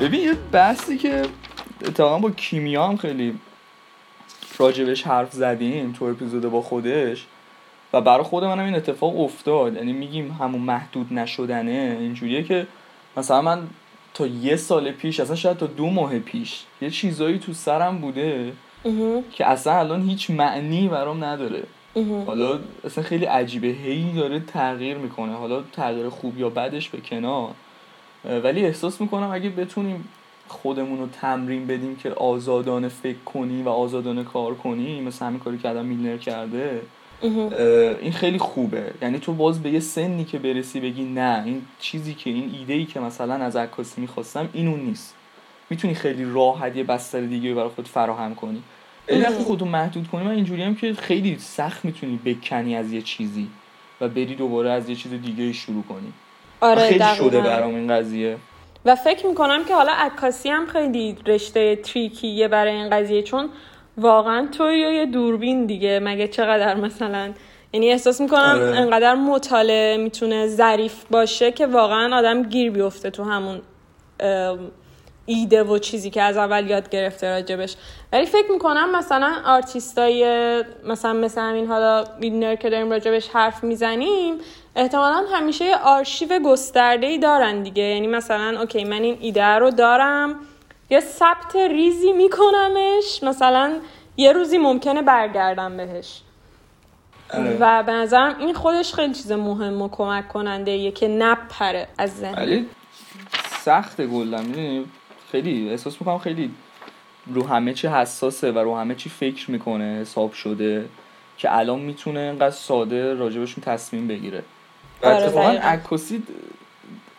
A: ببین یه بحثی که اتفاقا با کیمیا هم خیلی راجبش حرف زدیم تو اپیزود با خودش و برای خود منم این اتفاق افتاد. یعنی میگیم همون محدود نشدنه اینجوریه که مثلا من تا یه سال پیش اصلا شاید تا دو ماه پیش یه چیزایی تو سرم بوده که اصلا الان هیچ معنی برام نداره. حالا اصلا خیلی عجیبه. هی داره تغییر می‌کنه. حالا تغییر خوب یا بدش به کنار. ولی احساس می‌کنم اگه بتونیم خودمون رو تمرین بدیم که آزادانه فکر کنی و آزادانه کار کنی مثل همین کاری که آدم میلنر کرده این خیلی خوبه. یعنی تو باز به یه سنی که برسی بگی نه این چیزی که این ایده ای که مثلا از عکاسی می‌خواستم اینو نیست. می‌تونی خیلی راحت یه بستر دیگه برای خود فراهم کنی. وقتی خودتو محدود کنی. من اینجوری هم که خیلی سخت می‌تونی بکنی از یه چیزی و بری دوباره از یه چیز دیگه شروع کنی.
B: آره
A: خیلی شده برام این قضیه.
B: و فکر می‌کنم که حالا عکاسی هم خیلی رشته تریکیه برای این قضیه چون واقعا تو یه دوربین دیگه مگه چقدر مثلا یعنی احساس می‌کنم آره. انقدر مطالعه می‌تونه ظریف باشه که واقعا آدم گیر بیفته تو همون ایده و چیزی که از اول یاد گرفته راجبش. ولی فکر می‌کنم مثلا آرتیستای مثلا مثل همین حالا ویدنر که داریم راجبش حرف می‌زنیم احتمالا همیشه یه آرشیو گسترده ای دارن دیگه. یعنی مثلا اوکی من این ایده رو دارم. یه ثبت ریزی میکنمش. مثلا یه روزی ممکنه برگردم بهش. آره. و به نظرم این خودش خیلی چیز مهم و کمک کننده یه که نپره از ذهن.
A: سخت گلدم می‌دونی؟ خیلی احساس می‌کنم خیلی رو همه چی حساسه و رو همه چی فکر می‌کنه حساب شده که الان می‌تونه اینقدر ساده راجبشون تصمیم بگیره. و آره، اتفاقا عکاسی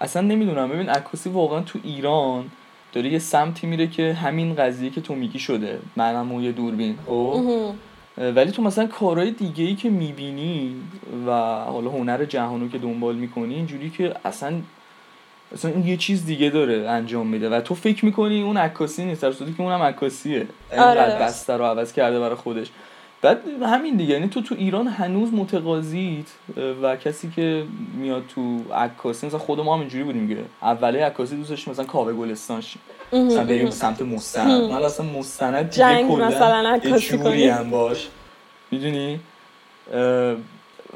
A: اصلا نمی‌دونم. ببین عکاسی واقعا تو ایران داره یه سمتی میره که همین قضیه که تو میگی شده. منم یه دوربین. او ولی تو مثلا کارهای دیگه ای که می‌بینی و حالا هنر جهانو که دنبال می‌کنی اینجوری که اصلا اصلا این یه چیز دیگه داره انجام میده و تو فکر می‌کنی اون عکاسی نیست در صورتی که اونم عکاسیه. آره. بسته رو عوض کرده برای خودش. بعد همین دیگه یعنی تو تو ایران هنوز متقاضیت و کسی که میاد تو عکاسی مثلا خود ما هم اینجوری بودیم که اوله عکاسی دوست داشتیم مثلا کاوه گلستان شیم مثلا بریم سمت مستند. من اصلا مستند
B: جنگ مثلا عکاسی کنی
A: هم باش. می‌دونی؟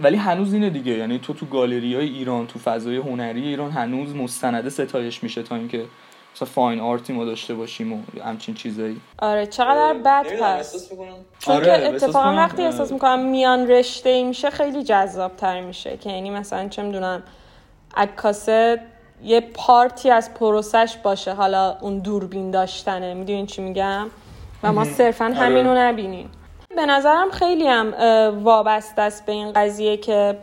A: ولی هنوز اینه دیگه. یعنی تو تو گالری های ایران تو فضای هنری ایران هنوز مستنده ستایش میشه تا اینکه مثلا فاین آرتی ما داشته باشیم و همچین چیزایی.
B: آره چقدر بد پس چون آره که اتفاقا وقتی احساس می‌کنم میان رشته ای میشه خیلی جذاب تر میشه. که یعنی مثلا چه می‌دونم عکاسه یه پارتی از پروسش باشه. حالا اون دوربین داشتنه. می‌دونین چی میگم؟ و ما صرفا آره. همینو نبینیم. به نظرم خیلی هم وابسته است به این قضیه که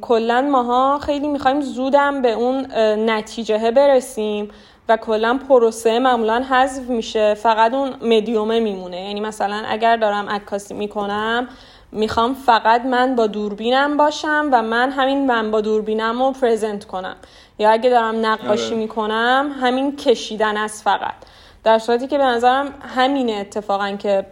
B: کلا ماها خیلی می‌خوایم زودم به اون نتیجه برسیم و کلا پروسه معمولا حذف میشه. فقط اون مدیومه میمونه. یعنی مثلا اگر دارم عکاسی می‌کنم می‌خوام فقط من با دوربینم باشم و من همین من با دوربینم رو پرزنت کنم. یا اگه دارم نقاشی آره. می‌کنم همین کشیدن است فقط. در صورتی که به نظرم همینه اتفاقا که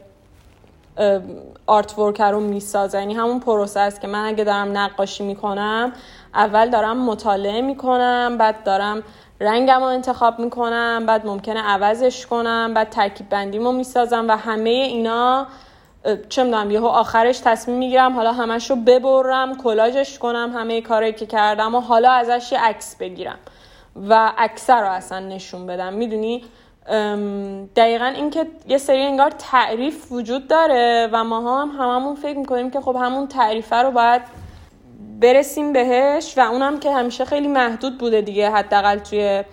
B: آرت ورک رو می‌سازه. یعنی همون پروسه است که من اگه دارم نقاشی می‌کنم اول دارم مطالعه می‌کنم بعد دارم رنگم رو انتخاب می‌کنم بعد ممکنه عوضش کنم بعد ترکیب بندیمو می‌سازم و همه اینا چه می‌دونم یهو آخرش تصمیم می‌گیرم حالا همش رو ببرم کلاژش کنم همه کارهایی که کردم و حالا ازش یه عکس بگیرم و اکثر رو اصلا نشون بدم. می‌دونی؟ دقیقا اینکه یه سری انگار تعریف وجود داره و ما هم هممون فکر می‌کنیم که خب همون تعریفه رو باید برسیم بهش و اونم که همیشه خیلی محدود بوده دیگه حداقل توی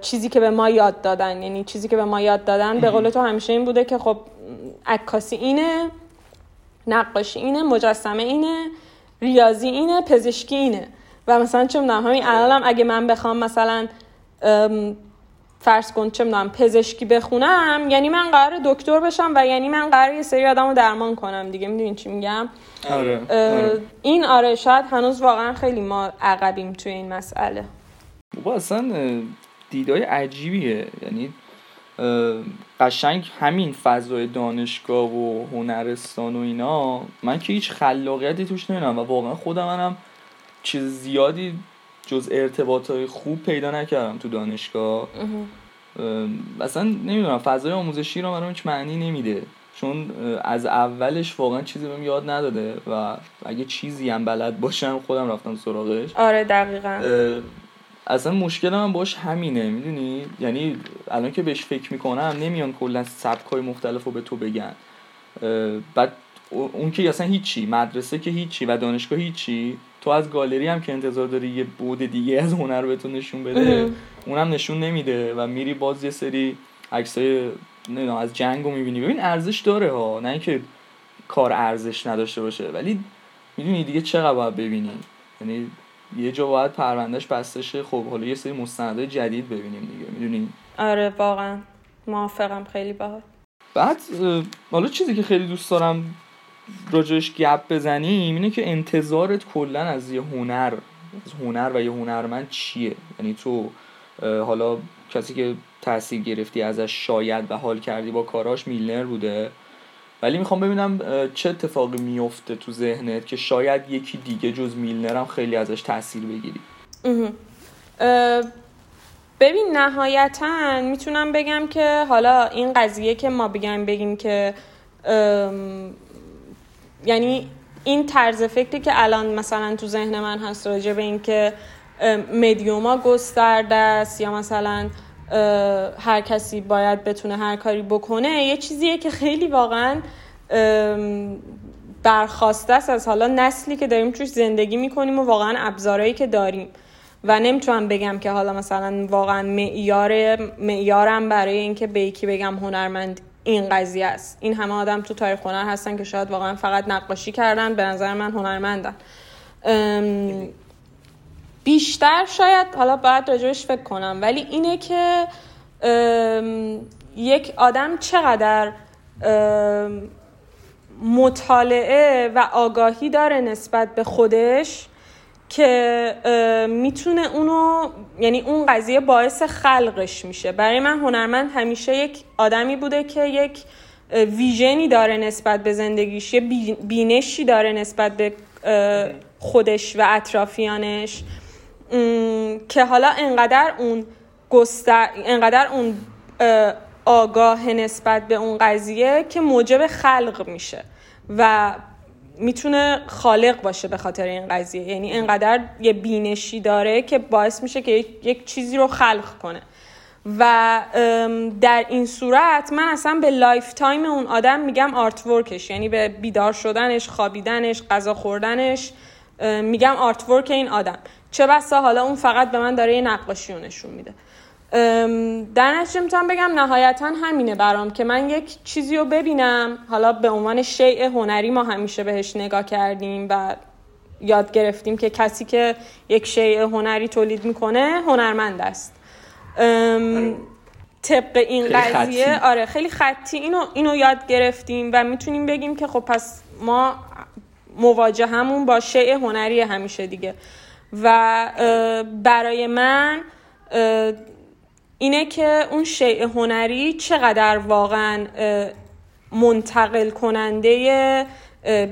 B: چیزی که به ما یاد دادن. یعنی چیزی که به ما یاد دادن به قول تو همیشه این بوده که خب عکاسی اینه نقاشی اینه مجسمه اینه ریاضی اینه پزشکی اینه. و مثلا چه می‌دونم همین الانم اگه من بخوام مثلا فرض کن چه می‌دونم پزشکی بخونم یعنی من قرار دکتر بشم و یعنی من قرار یه سری آدم رو درمان کنم دیگه می‌دونین چی میگم
A: آره. آره.
B: این آره شاید هنوز واقعا خیلی ما عقبیم توی این مسئله
A: با اصلا دیدای عجیبیه یعنی قشنگ همین فضای دانشگاه و هنرستان و اینا من که هیچ خلاقیتی توش نمی‌دونم و واقعا خودم منم چیز زیادی جز ارتباط های خوب پیدا نکردم تو دانشگاه. اصلا نمی‌دونم فضای آموزشی رو برام هیچ معنی نمیده. چون از اولش واقعا چیزی بهم یاد نداده و اگه چیزی هم بلد باشم خودم رفتم سراغش.
B: آره دقیقا.
A: اصلا مشکل من باش همینه می‌دونی؟ یعنی الان که بهش فکر می‌کنم نمیان کلا سبک های مختلف رو به تو بگن. بعد اون که اصلا هیچی مدرسه که هیچی و دانشگاه هیچی. تو از گالری هم که انتظار داری یه بود دیگه از هنر بهتون نشون بده اونم نشون نمیده و میری باز یه سری عکسای نمی‌دونم از جنگو می‌بینی. ببین ارزش داره ها. نه اینکه کار ارزش نداشته باشه ولی می‌دونی دیگه چقدر باید ببینی. یعنی یه جا باید پروندهش بسته شه. خب حالا یه سری مستندهای جدید ببینیم دیگه. می‌دونی؟
B: آره واقعا. موافقم. خیلی باحال.
A: بعد حالا چیزی که خیلی دوست دارم راجعش گپ بزنیم اینه که انتظارت کلا از یه هنر از هنر و یه هنرمند چیه؟ یعنی تو حالا کسی که تاثیر گرفتی ازش شاید و حال کردی با کاراش میلنر بوده. ولی می‌خوام ببینم چه اتفاقی میفته تو ذهنت که شاید یکی دیگه جز میلنر هم خیلی ازش تاثیر بگیری.
B: ببین نهایتا می‌تونم بگم که حالا این قضیه که ما بگم بگیم که یعنی این طرز فکری که الان مثلا تو ذهن من هست راجع به این که مدیوما گسترده است یا مثلا هر کسی باید بتونه هر کاری بکنه یه چیزیه که خیلی واقعا برخواسته است. از حالا نسلی که داریم توش زندگی می‌کنیم و واقعا ابزارهایی که داریم. و نمی‌تونم بگم که حالا مثلا واقعا معیار معیارم برای اینکه به یکی بگم هنرمند این قضیه است. این همه آدم تو تاریخ هنر هستن که شاید واقعا فقط نقاشی کردن به نظر من هنرمندن. بیشتر شاید حالا باید راجبش فکر کنم ولی اینه که یک آدم چقدر مطالعه و آگاهی داره نسبت به خودش که می‌تونه اونو یعنی اون قضیه باعث خلقش میشه. برای من هنرمند همیشه یک آدمی بوده که یک ویژنی داره نسبت به زندگیش یه بینشی داره نسبت به خودش و اطرافیانش. که حالا انقدر اون گستر انقدر اون آگاه نسبت به اون قضیه که موجب خلق میشه. و می‌تونه خالق باشه به خاطر این قضیه. یعنی انقدر یه بینشی داره که باعث میشه که یک چیزی رو خلق کنه. و در این صورت من اصلا به lifetime اون آدم میگم artwork ش یعنی به بیدار شدنش خوابیدنش غذا خوردنش میگم artwork این آدم. چه بسا حالا اون فقط به من داره یه نقاشی رو نشون میده. در نتیجه می‌تونم بگم نهایتا همینه برام که من یک چیزی رو ببینم. حالا به عنوان شیء هنری ما همیشه بهش نگاه کردیم و یاد گرفتیم که کسی که یک شیء هنری تولید می‌کنه هنرمند است. طبق این قضیه آره خیلی خطی. اینو اینو یاد گرفتیم و می‌تونیم بگیم که خب پس ما مواجه همون با شیء هنری همیشه دیگه. و برای من اینه که اون شیء هنری چقدر واقعا منتقل کننده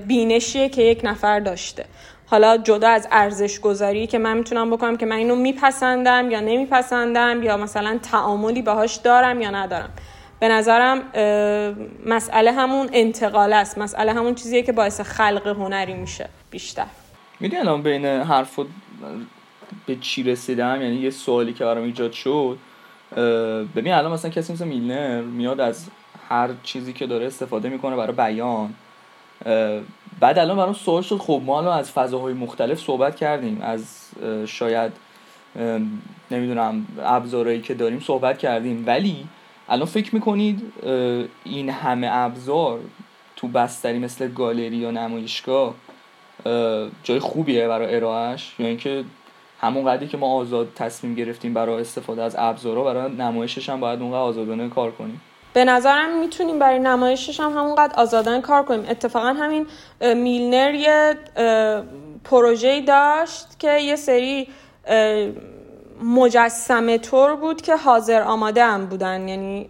B: بینشیه که یک نفر داشته. حالا جدا از ارزش گذاری که من می‌تونم بکنم که من اینو میپسندم یا نمیپسندم یا مثلا تعاملی باهاش دارم یا ندارم. به نظرم مسئله همون انتقال است. مسئله همون چیزیه که باعث خلق هنری میشه بیشتر.
A: می‌دونی الان بین حرف به چی رسیدم؟ یعنی یه سوالی که برام ایجاد شد. ببین الان مثلا کسی مثل میلنر میاد از هر چیزی که داره استفاده می‌کنه برای بیان. بعد الان برام سوال شد خب ما الان از فضاهای مختلف صحبت کردیم از شاید نمی‌دونم ابزارهایی که داریم صحبت کردیم. ولی الان فکر می‌کنید این همه ابزار تو بستری مثل گالری یا نمایشگاه جای خوبیه برای ارائهش یا اینکه همون قدری که ما آزاد تصمیم گرفتیم برای استفاده از ابزارها برای نمایشش هم باید اونقدر آزادانه کار کنیم.
B: به نظرم می‌تونیم برای نمایشش هم همونقدر آزادانه کار کنیم. اتفاقا همین میلنر یه پروژه داشت که یه سری مجسمه طور بود که حاضر آماده هم بودن. یعنی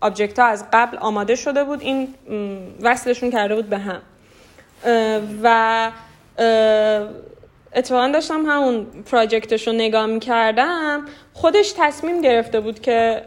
B: آبجکت ها از قبل آماده شده بود. این وصلشون کرده بود به هم. و اتفاقا داشتم همون project ش رو نگاه می‌کردم خودش تصمیم گرفته بود که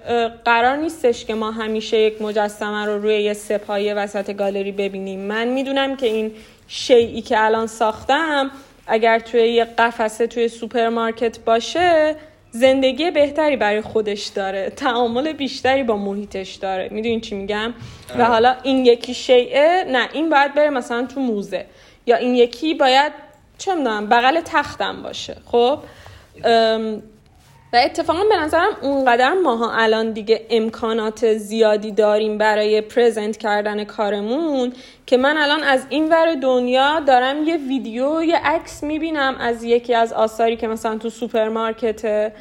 B: قرار نیستش که ما همیشه یک مجسمه رو روی یه سه‌پایه وسط گالری ببینیم. من می‌دونم که این شیئی که الان ساختم اگر توی یه قفسه توی سوپرمارکت باشه زندگی بهتری برای خودش داره. تعامل بیشتری با محیطش داره. می‌دونین چی میگم؟ و. حالا این یکی شیئه نه این باید بره مثلا تو موزه. یا این یکی باید چه می‌دونم بغل تختم باشه. خب؟ و اتفاقا به نظرم اونقدر ماها الان دیگه امکانات زیادی داریم برای present کردن کارمون که من الان از این ور دنیا دارم یه ویدیو یه عکس می‌بینم از یکی از آثاری که مثلا تو سوپرمارکته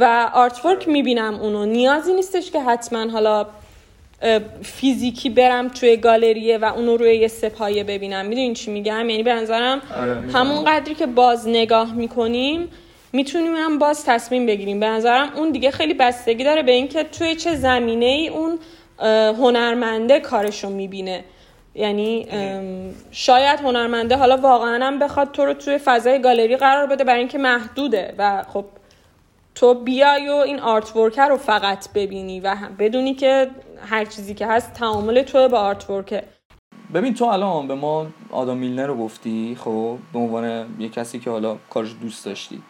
B: و artwork می‌بینم اونو. نیازی نیستش که حتما حالا فیزیکی برم توی گالریه و اونو روی یه سپایه ببینم. می‌دونین چی میگم؟ یعنی به نظرم آره، همون قدری که باز نگاه می‌کنیم می‌تونیم هم باز تصمیم بگیریم. به نظرم اون دیگه خیلی بستگی داره به اینکه توی چه زمینه ای اون هنرمنده کارشو می‌بینه. یعنی شاید هنرمنده حالا واقعا هم بخواد تو رو توی فضای گالری قرار بده برای اینکه محدوده و خب تو بیای و این آرت ورکر رو فقط ببینی و بدونی که هر چیزی که هست تعامل تو با آرت ورکه
A: ببین تو الان به ما آدم میلنر رو گفتی خب؟ به عنوان یه کسی که حالا کارش دوست داشتی.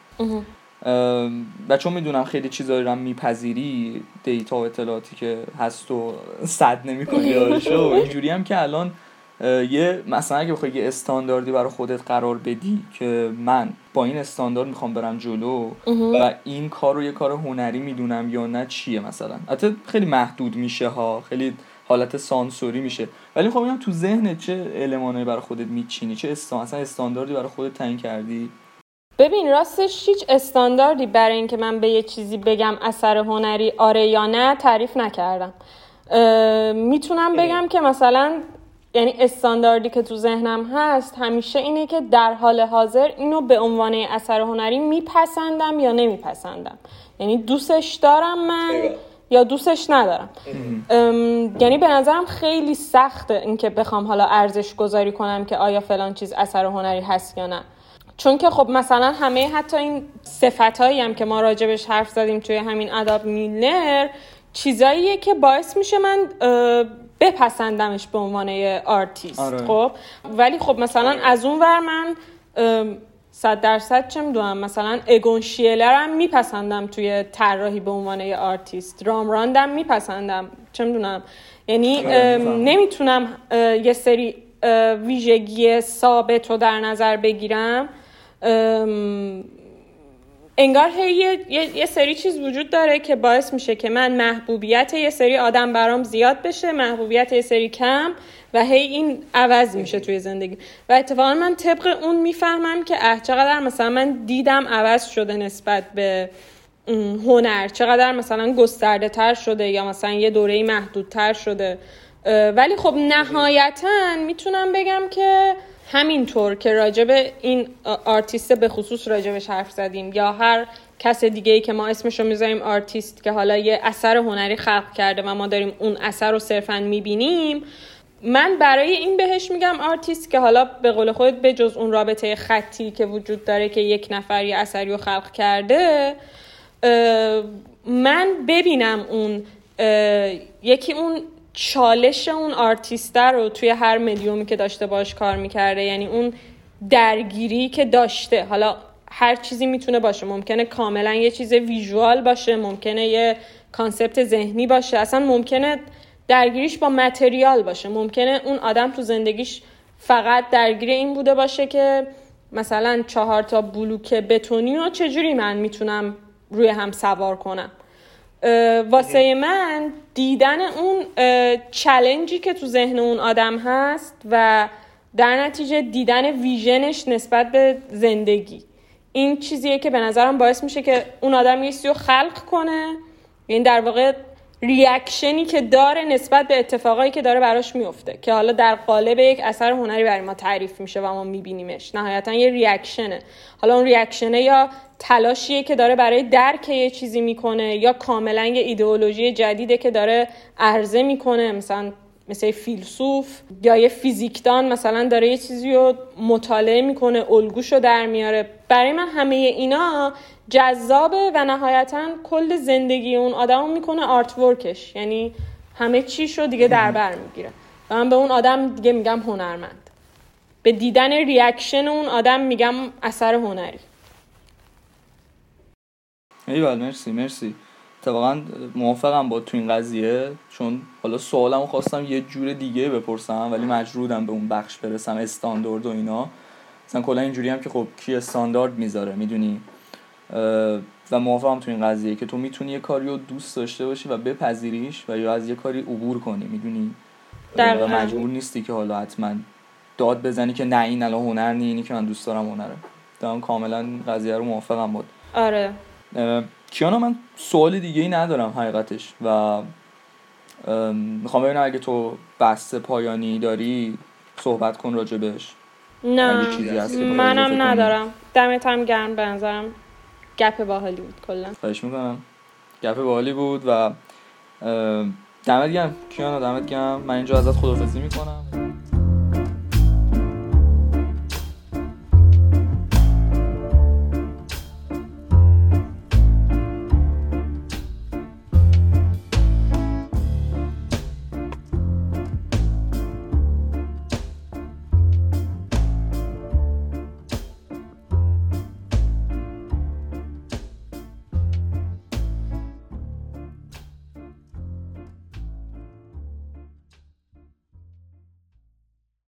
A: و چون می‌دونم خیلی چیزایی رو میپذیری دیتا و اطلاعاتی که هست و صد نمی‌کنی و اینجوری هم که الان یه مثلا اگه بخوای یه استانداردی برای خودت قرار بدی که من با این استاندارد می‌خوام برم جلو و این کار رو یه کار هنری می‌دونم یا نه چیه مثلا؟ حتی خیلی محدود میشه ها خیلی حالت سانسوری میشه. ولی خب میگم تو ذهنت چه المانایی برای خودت میچینی؟ چه استان استانداردی برای خودت تعیین کردی؟
B: ببین راستش هیچ استانداردی برای اینکه من به یه چیزی بگم اثر هنری آره یا نه تعریف نکردم. می‌تونم بگم که مثلا یعنی استانداردی که تو ذهنم هست همیشه اینه که در حال حاضر اینو به عنوان اثر هنری میپسندم یا نمیپسندم. یعنی دوستش دارم من یا دوستش ندارم. یعنی به نظرم خیلی سخته اینکه بخوام حالا ارزش گذاری کنم که آیا فلان چیز اثر هنری هست یا نه. چون که خب مثلا همه حتی این صفت هم که ما راجبش حرف زدیم توی همین آدام میلنر چیزاییه که باعث میشه من بپسندمش به عنوان آرتیست آره. خب؟ ولی خب مثلا از اون ور من صد درصد چه می‌دونم مثلا اگون شیله رم میپسندم توی طراحی به عنوان یه آرتیست. رامبراندم میپسندم. چه می‌دونم. یعنی آره، نمی‌تونم یه سری ویژگی ثابت رو در نظر بگیرم. انگار هی یه،, یه،, سری چیز وجود داره که باعث میشه که من محبوبیت یه سری آدم برام زیاد بشه محبوبیت یه سری کم و هی این عوض میشه توی زندگی. و اتفاقا من طبق اون می‌فهمم که اه چقدر مثلا من دیدم عوض شده نسبت به هنر چقدر مثلا گسترده تر شده یا مثلا یه دوره محدودتر شده. ولی خب نهایتا می‌تونم بگم که همینطور که راجب این آرتیست به خصوص راجبش حرف زدیم یا هر کس دیگه ای که ما اسمش رو می‌ذاریم آرتیست که حالا یه اثر هنری خلق کرده و ما داریم اون اثر رو صرفا می‌بینیم من برای این بهش میگم آرتیست که حالا به قول خود به جز اون رابطه خطی که وجود داره که یک نفر یه اثری رو خلق کرده من ببینم اون یکی اون چالش اون آرتیسته رو توی هر مدیومی که داشته باش کار می‌کرده یعنی اون درگیری که داشته. حالا هر چیزی می‌تونه باشه. ممکنه کاملا یه چیز visual باشه ممکنه یه concept ذهنی باشه. اصلا ممکنه درگیریش با material باشه. ممکنه اون آدم تو زندگیش فقط درگیر این بوده باشه که مثلا چهار تا بلوک بتونی و چجوری من می‌تونم روی هم سوار کنم. واسه من دیدن اون challenge ی که تو ذهن اون آدم هست و در نتیجه دیدن vision ش نسبت به زندگی. این چیزیه که به نظرم باعث میشه که اون آدم یه رو خلق کنه. یعنی در واقع ریاکشنی که داره نسبت به اتفاقایی که داره براش میفته. که حالا در قالب یک اثر هنری برای ما تعریف میشه و ما میبینیمش. نهایتا یه ریاکشنه حالا اون ریاکشنه یا تلاشیه که داره برای درک یه چیزی می‌کنه یا کاملا یه ایدئولوژی جدیده که داره عرضه می‌کنه مثلا مثل فیلسوف یا یه فیزیکدان مثلا داره یه چیزی رو مطالعه می‌کنه الگوش رو در میاره. برای من همه اینا جذابه و نهایتا کل زندگی اون آدم می‌کنه artwork ش یعنی همه چیش رو دیگه در بر می‌گیره. و من به اون آدم دیگه میگم هنرمند. به دیدن reaction اون آدم میگم اثر هنری.
A: ایول مرسی مرسی. اتفاقا موافقم با تو این قضیه چون حالا سوالمو خواستم یه جور دیگه بپرسم ولی مجبورم به اون بخش برسم استاندارد و اینا. مثلا کلا اینجوری هم که خب کی استاندارد می‌ذاره می‌دونی؟ و موافقم تو این قضیه که تو می‌تونی یه کاری رو دوست داشته باشی و بپذیریش و یا از یه کاری عبور کنی می‌دونی؟ و مجبور نیستی که حالا حتما داد بزنی که نه این الان هنر نی اینی که من دوست دارم هنره. دارم کاملا قضیه رو موافقم بود
B: آره.
A: کیانا من سوال دیگه ای ندارم حقیقتش و می‌خوام ببینم اگه تو بحث پایانی داری صحبت کن راجبش
B: نه. منم ندارم. دمت هم گرم بنظرم گپ باحالی بود کلا.
A: خواهش می‌کنم. گپ باحالی بود و دمت گرم کیانا دمت گرم. من اینجا ازت خدافزی می‌کنم.